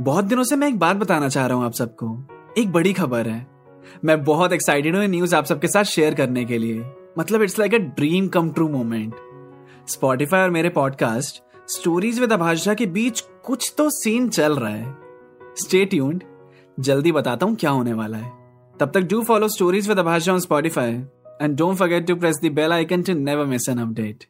बहुत दिनों से मैं एक बात बताना चाह रहा हूँ आप सबको। एक बड़ी खबर है। मैं बहुत एक्साइटेड हूँ न्यूज़ आप सबके साथ शेयर करने के लिए। मतलब it's like a dream come true moment Spotify और मेरे पॉडकास्ट स्टोरीज विद अभाषा के बीच कुछ तो सीन चल रहा है। स्टे ट्यून्ड जल्दी बताता हूँ क्या होने वाला है। तब तक do follow stories with Abhasha on Spotify and don't forget to press the bell icon to never miss an update